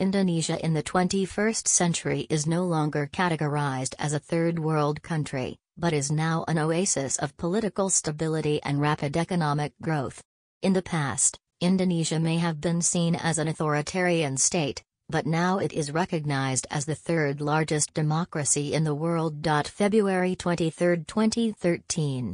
Indonesia in the 21st century is no longer categorized as a third world country, but is now an oasis of political stability and rapid economic growth. In the past, Indonesia may have been seen as an authoritarian state, but now it is recognized as the third largest democracy in the world. February 23, 2013